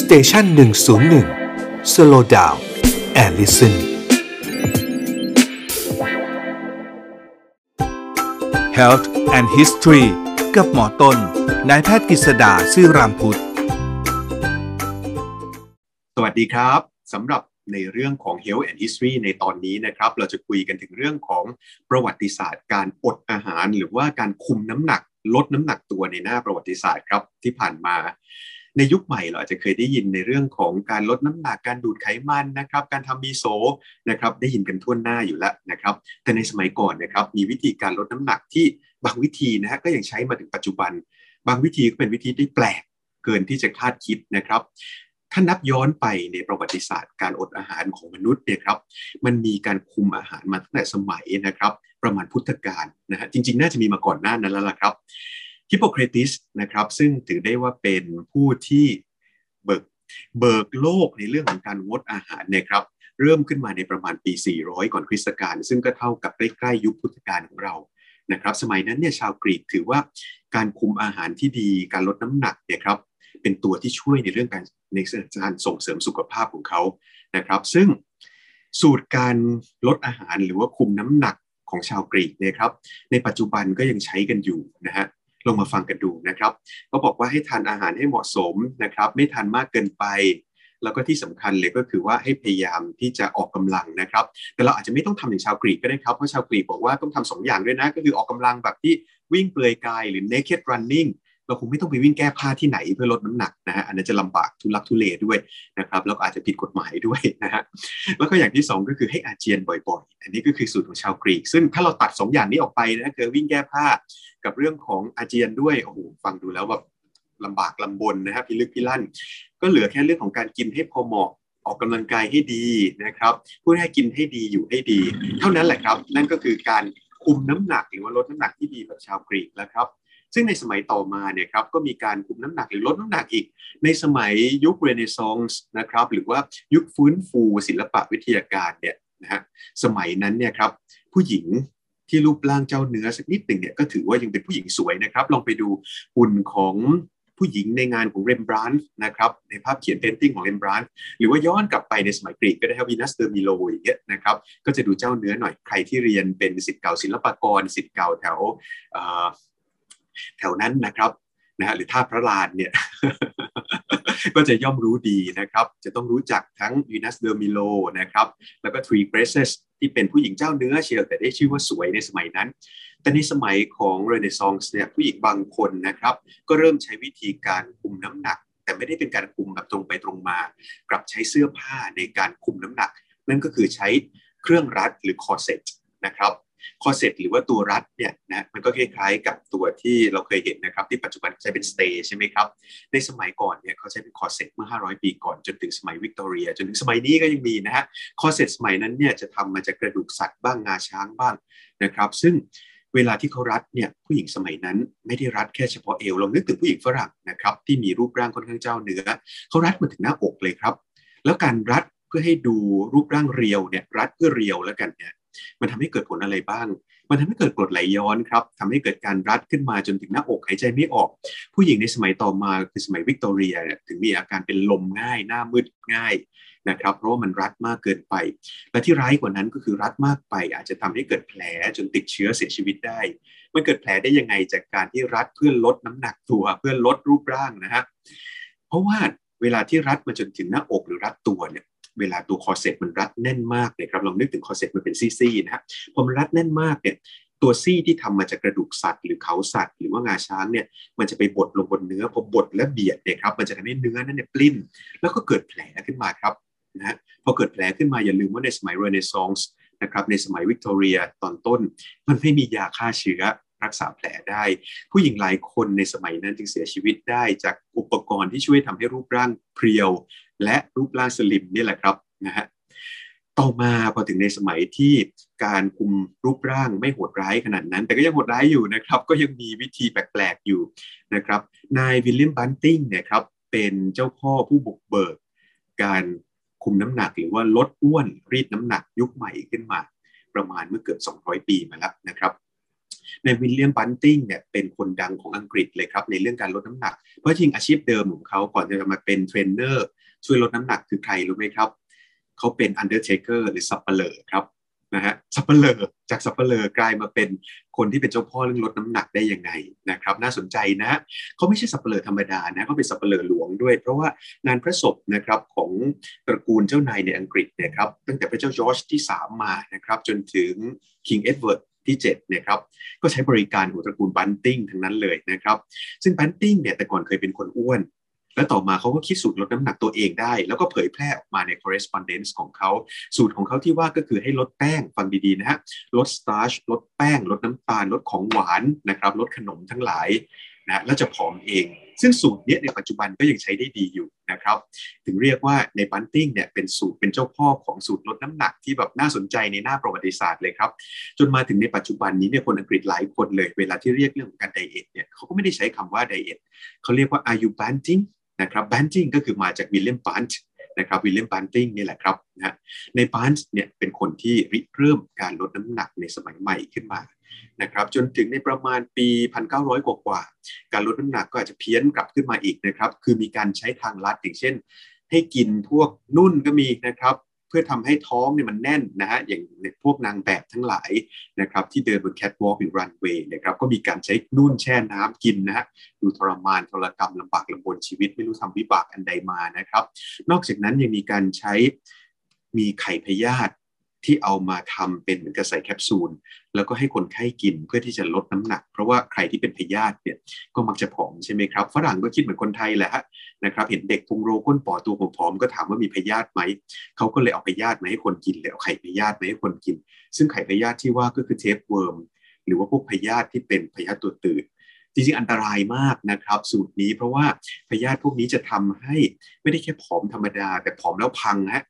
Station หนึ่งศูนย์หนึ่ง slow down and listen Health and History กับหมอต้น นายแพทย์กฤษดาซื่อรามพุทธ สวัสดีครับสำหรับในเรื่องของ Health and History ในตอนนี้นะครับ เราจะคุยกันถึงเรื่องของประวัติศาสตร์ การอดอาหาร หรือว่าการคุมน้ำหนักลดน้ำหนักตัวในหน้าประวัติศาสตร์ครับที่ผ่านมา ในยุคใหม่เราอาจจะเคยได้ยินในเรื่องของการลดน้ำหนักการดูดไขมันนะครับ การทำมีโซนะครับได้ยินกันทั่วหน้าอยู่แล้วนะครับ แต่ในสมัยก่อนนะครับมีวิธีการลดน้ำหนักที่บางวิธีนะฮะก็ยังใช้มาถึงปัจจุบัน บางวิธีก็เป็นวิธีที่แปลกเกินที่จะคาดคิดนะครับถ้านับย้อนไปในประวัติศาสตร์การอดอาหารของมนุษย์เนี่ยครับมันมีการคุมอาหารมาตั้งแต่สมัยนะครับ ประมาณพุทธกาลนะฮะจริงๆ น่าจะมีมาก่อนหน้านั้นแล้วล่ะครับ ฮิปโปเครติสนะครับซึ่งถือได้ว่าเป็นผู้ที่เบิกเบิกโลกในเรื่องของการงดอาหารเนี่ยครับเริ่มขึ้นมาในประมาณปี 400 ก่อนคริสตกาลซึ่งก็เท่ากับใกล้ๆยุคพุทธกาลของเรานะครับ สมัยนั้นเนี่ยชาวกรีกถือว่าการคุมอาหารที่ดีการลดน้ำหนักเนี่ยครับเป็นตัวที่ช่วยในเรื่องการในการส่งเสริมสุขภาพของเขานะครับ ซึ่งสูตรการลดอาหารหรือว่าคุมน้ำหนักของชาวกรีกเนี่ยครับ ในปัจจุบันก็ยังใช้กันอยู่นะฮะ ลองมาฟังกันดูนะครับเขาบอกว่าให้ทานอาหารให้เหมาะสมนะครับ ไม่ทานมากเกินไป แล้วก็ที่สำคัญเลยก็คือว่าให้พยายามที่จะออกกำลังนะครับ แต่เราอาจจะไม่ต้องทำอย่างชาวกรีกก็ได้ครับเพราะชาวกรีกบอกว่าต้องทำสองอย่างด้วยนะ ก็คือออกกำลังแบบที่วิ่งเปลือยกายหรือ naked running เราคงไม่ต้องไปวิ่งแก้ผ้าที่ไหนเพื่อลดน้ำหนักนะฮะอันนั้นจะลำบากทุลักทุเลด้วยนะครับแล้วอาจจะผิดกฎหมายด้วยนะฮะแล้วก็อย่างที่ 2 ก็คือให้อาเจียนบ่อยๆ อันนี้ก็คือสูตรของชาวกรีก ซึ่งถ้าเราตัด 2 อย่างนี้ออกไปนะคือวิ่งแก้ผ้ากับเรื่องของอาเจียนด้วยโอ้โหฟังดูแล้วแบบลำบากลำบนนะครับพิลึกพิลั่น ก็เหลือแค่เรื่องของการกินให้พอเหมาะออกกำลังกายให้ดีนะครับพูดให้กินให้ดีอยู่ให้ดี เท่านั้นแหละครับ นั่นก็คือการคุมน้ำหนักหรือว่าลดน้ำหนักที่ดีแบบชาวกรีกแล้วครับ ซึ่งในสมัยต่อมาเนี่ยครับก็มีการคุมน้ำหนักหรือลดน้ำหนักอีก ในสมัยยุคเรเนซองส์นะครับหรือว่ายุคฟื้นฟูศิลปะวิทยาการเนี่ยนะฮะสมัยนั้นเนี่ยครับผู้หญิงที่รูปร่างเจ้าเนื้อสักนิดหนึ่งเนี่ยก็ถือว่ายังเป็นผู้หญิงสวยนะครับ ลองไปดูหุ่นของผู้หญิงในงานของเรมบรานต์นะครับในภาพเขียน painting ของเรมบรานต์หรือว่าย้อนกลับไปในสมัยกรีกก็ได้ครับวีนัสเดอร์มิโลอย่างเงี้ยนะครับก็จะดูเจ้าเนื้อหน่อยใครที่เรียนเป็นสิทธิ์เก่าศิลปากรสิทธิ์เก่าแถว แถวนั้นนะครับนะฮะหรือท่าพระลานเนี่ยก็จะย่อมรู้ดีนะครับ จะต้องรู้จักทั้งวีนัสเดอร์มิโลนะครับ แล้วก็ Three Graces ที่เป็นผู้หญิงเจ้าเนื้อเชียวแต่ได้ชื่อว่าสวยในสมัยนั้น แต่ในสมัยของเรเนซองส์เนี่ยผู้หญิงบางคนนะครับ ก็เริ่มใช้วิธีการคุมน้ำหนัก แต่ไม่ได้เป็นการคุมแบบตรงไปตรงมา กลับใช้เสื้อผ้าในการคุมน้ำหนัก นั่นก็คือใช้เครื่องรัดหรือคอร์เซ็ตนะครับ คอเซ็ตหรือว่าตัวรัดเนี่ยนะมันก็คล้ายๆกับตัวที่เราเคยเห็นนะครับ ที่ปัจจุบันใช้เป็นสเตย์ใช่ไหมครับในสมัยก่อนเนี่ยเขาใช้เป็นคอเซ็ตเมื่อ 500 ปีก่อนจนถึงสมัยวิกตอเรีย จนถึงสมัยนี้ก็ยังมีนะฮะคอเซ็ตสมัยนั้นเนี่ยจะทำมาจากกระดูกสัตว์บ้างงาช้างบ้างนะครับ ซึ่งเวลาที่เขารัดเนี่ยผู้หญิงสมัยนั้นไม่ได้รัดแค่เฉพาะเอวลองนึกถึงผู้หญิงฝรั่งนะครับที่มีรูปร่างค่อนข้างเจ้าเนื้อเขารัดมาถึงหน้าอกเลยครับ แล้วการรัดเพื่อให้ดูรูปร่างเรียวเนี่ยรัดเพื่อเรียวแล้วกันเนี่ย มันทำให้เกิดผลอะไรบ้าง มันทำให้เกิดกรดไหลย้อนครับทำให้เกิดการรัดขึ้นมาจนถึงหน้าอกหายใจไม่ออก ผู้หญิงในสมัยต่อมาคือสมัยวิกตอเรียถึงมีอาการเป็นลมง่าย หน้ามืดง่ายนะครับเพราะว่ามันรัดมากเกินไป และที่ร้ายกว่านั้นก็คือรัดมากไป อาจจะทำให้เกิดแผลจนติดเชื้อเสียชีวิตได้ มันเกิดแผลได้ยังไงจากการที่รัดเพื่อลดน้ำหนักตัวเพื่อลดรูปร่างนะฮะเพราะว่าเวลาที่รัดมาจนถึงหน้าอกหรือรัดตัวเนี่ย เวลาตัวคอเซ็ตมันรัดแน่นมากเนี่ยครับลองนึกถึงคอเซ็ตมันเป็นซี่ๆนะฮะพอมันรัดแน่นมากเนี่ยตัวซี่ที่ทำมาจากกระดูกสัตว์หรือเขาสัตว์หรือว่างาช้างเนี่ยมันจะไปบดลงบนเนื้อพอบดและเบียดเนี่ยครับมันจะทำให้เนื้อนั้นเนี่ยปลิ้น แล้วก็เกิดแผลขึ้นมาครับนะพอเกิดแผลขึ้นมาอย่าลืมว่าในสมัยเรเนซองส์นะครับในสมัยวิกตอเรียตอนต้น มันไม่มียาฆ่าเชื้อ รักษาแผลได้ ผู้หญิงหลายคนในสมัยนั้นจึงเสียชีวิตได้จากอุปกรณ์ที่ช่วยทำให้รูปร่างเพรียว และรูปร่างสลิมนี่แหละครับนะฮะต่อมาพอถึงในสมัยที่การคุมรูปร่างไม่โหดร้ายขนาดนั้น แต่ก็ยังโหดร้ายอยู่นะครับ ก็ยังมีวิธีแปลกๆอยู่นะครับนายวิลเลียมบันติงเนี่ยครับเป็นเจ้าพ่อผู้บุกเบิก การคุมน้ำหนักหรือว่าลดอ้วนรีดน้ำหนักยุคใหม่ขึ้นมา ประมาณเมื่อเกือบ 200 ปีมาแล้วนะครับ นายวิลเลียมบันติงเนี่ยเป็นคนดังของอังกฤษเลยครับในเรื่องการลดน้ำหนัก เพราะจริงอาชีพเดิมของเขาก่อนจะมาเป็นเทรนเนอร์ช่วยลดน้ำหนักคือใครรู้ไหมครับเขาเป็นอันเดอร์เทเกอร์หรือสัปเหร่อครับนะฮะสัปเหร่อจากสัปเหร่อกลายมาเป็นคนที่เป็นเจ้าพ่อเรื่องลดน้ำหนักได้ยังไงนะครับ น่าสนใจนะเขาไม่ใช่สัปเหร่อธรรมดานะเขาเป็นสัปเหร่อหลวงด้วย เพราะว่างานพระศพนะครับของตระกูลเจ้านายในอังกฤษนะครับตั้งแต่พระเจ้าจอร์จที่ 3 มานะครับจนถึง King เอ็ดเวิร์ด ที่7เนี่ยครับก็ใช้บริการของตระกูลบันติงทั้งนั้นเลยนะครับซึ่งบันติงเนี่ยแต่ก่อนเคยเป็นคนอ้วน แล้วต่อมาเขาก็คิดสูตรลดน้ำหนักตัวเองได้ แล้วก็เผยแพร่ออกมาใน correspondence ของเขา สูตรของเขาที่ว่าก็คือให้ลดแป้งฟังดีๆนะฮะลด starch ลดแป้ง ลดน้ำตาล ลดของหวานนะครับลดขนมทั้งหลายนะแล้วจะผอมเอง ซึ่งสูตรนี้ในปัจจุบันก็ยังใช้ได้ดีอยู่ นะครับถึงเรียกว่านายบันติงเนี่ยเป็นสูตรเป็นเจ้าพ่อของสูตรลดน้ำหนักที่แบบน่าสนใจในหน้าประวัติศาสตร์เลยครับ จนมาถึงในปัจจุบันนี้เนี่ยคนอังกฤษหลายคนเลย เวลาที่เรียกเรื่องของการ diet เนี่ยเขาก็ไม่ได้ใช้คำว่า diet เขาเรียกว่า are you banting นะครับบันติงก็คือมาจากวิลเลียมบันต์นะครับวิลเลียมบันติงนี่แหละครับนะนายบันติงเนี่ยเป็นคนที่ริเริ่มการลดน้ำหนักในสมัยใหม่ขึ้นมา นะครับจนถึงในประมาณปี 1900 กว่าๆการลดน้ำหนักก็อาจจะเพี้ยนกลับขึ้นมาอีกนะครับคือมีการใช้ทางลัดอย่างเช่น ให้กินพวกนุ่นก็มีนะครับเพื่อทำให้ท้องเนี่ยมันแน่นนะฮะอย่างพวกนางแบบทั้งหลายนะครับที่เดินบนแคทวอล์กหรือรันเวย์นะครับก็มีการใช้นุ่นแช่น้ำกินนะฮะดูทรมานทรกรรมลำบากลำบนชีวิตไม่รู้ทำวิบากอันใดมานะครับ นอกจากนั้นยังมีการใช้มีไข่พยาธิ ที่เอามาทำเป็นเหมือนกับใส่แคปซูล แล้วก็ให้คนไข้กินเพื่อที่จะลดน้ำหนัก เพราะว่าใครที่เป็นพยาธิเนี่ยก็มักจะผอมใช่ไหมครับฝรั่งก็คิดเหมือนคนไทยแหละนะครับเห็นเด็กพุงโรก้นปอตัวผอมๆก็ถามว่ามีพยาธิไหมเขาก็เลยเอาพยาธิมาให้คนกินเลยเอาไข่พยาธิมาให้คนกิน ซึ่งไข่พยาธิที่ว่าก็คือ tapeworm หรือว่าพวกพยาธิที่เป็นพยาธิตัวตืดจริงๆอันตรายมากนะครับสูตรนี้เพราะว่าพยาธิพวกนี้จะทำให้ไม่ได้แค่ผอมธรรมดา แต่ผอมแล้วพังฮะ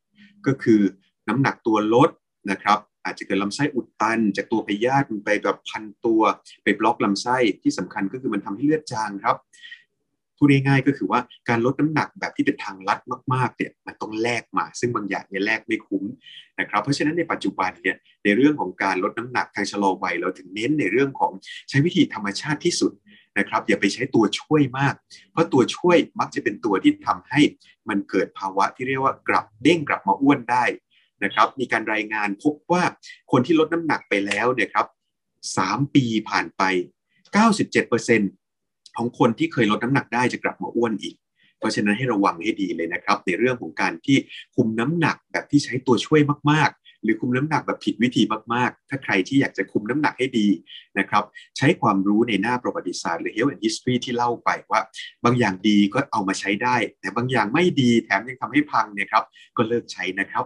ก็คือ น้ำหนักตัวลดนะครับอาจจะเกิดลำไส้อุดตัน จากตัวพยาธิมันไปแบบพันตัวไปบล็อกลำไส้ที่สำคัญก็คือมันทำให้เลือดจางครับพูดง่ายๆก็คือว่าการลดน้ำหนักแบบที่เป็นทางลัดมากๆเนี่ยมันต้องแลกมา ซึ่งบางอย่างเนี่ยแลกไม่คุ้มนะครับเพราะฉะนั้นในปัจจุบันเนี่ยในเรื่องของการลดน้ำหนักทางชะลอวัยเราถึงเน้นในเรื่องของใช้วิธีธรรมชาติที่สุดนะครับ อย่าไปใช้ตัวช่วยมาก เพราะตัวช่วยมักจะเป็นตัวที่ทำให้มันเกิดภาวะที่เรียกว่ากลับเด้งกลับมาอ้วนได้ นะครับมีการรายงานพบว่าคนที่ลดน้ำหนักไปแล้วเนี่ยครับสามปีผ่านไป 97%ของคนที่เคยลดน้ำหนักได้จะกลับมาอ้วนอีก เพราะฉะนั้นให้ระวังให้ดีเลยนะครับ ในเรื่องของการที่คุมน้ำหนักแบบที่ใช้ตัวช่วยมากๆ หรือคุมน้ำหนักแบบผิดวิธีมากๆ ถ้าใครที่อยากจะคุมน้ำหนักให้ดีนะครับ ใช้ความรู้ในหน้าประวัติศาสตร์หรือ health and history ที่เล่าไปว่า บางอย่างดีก็เอามาใช้ได้ แต่บางอย่างไม่ดีแถมยังทำให้พังเนี่ยครับก็เลิกใช้นะครับ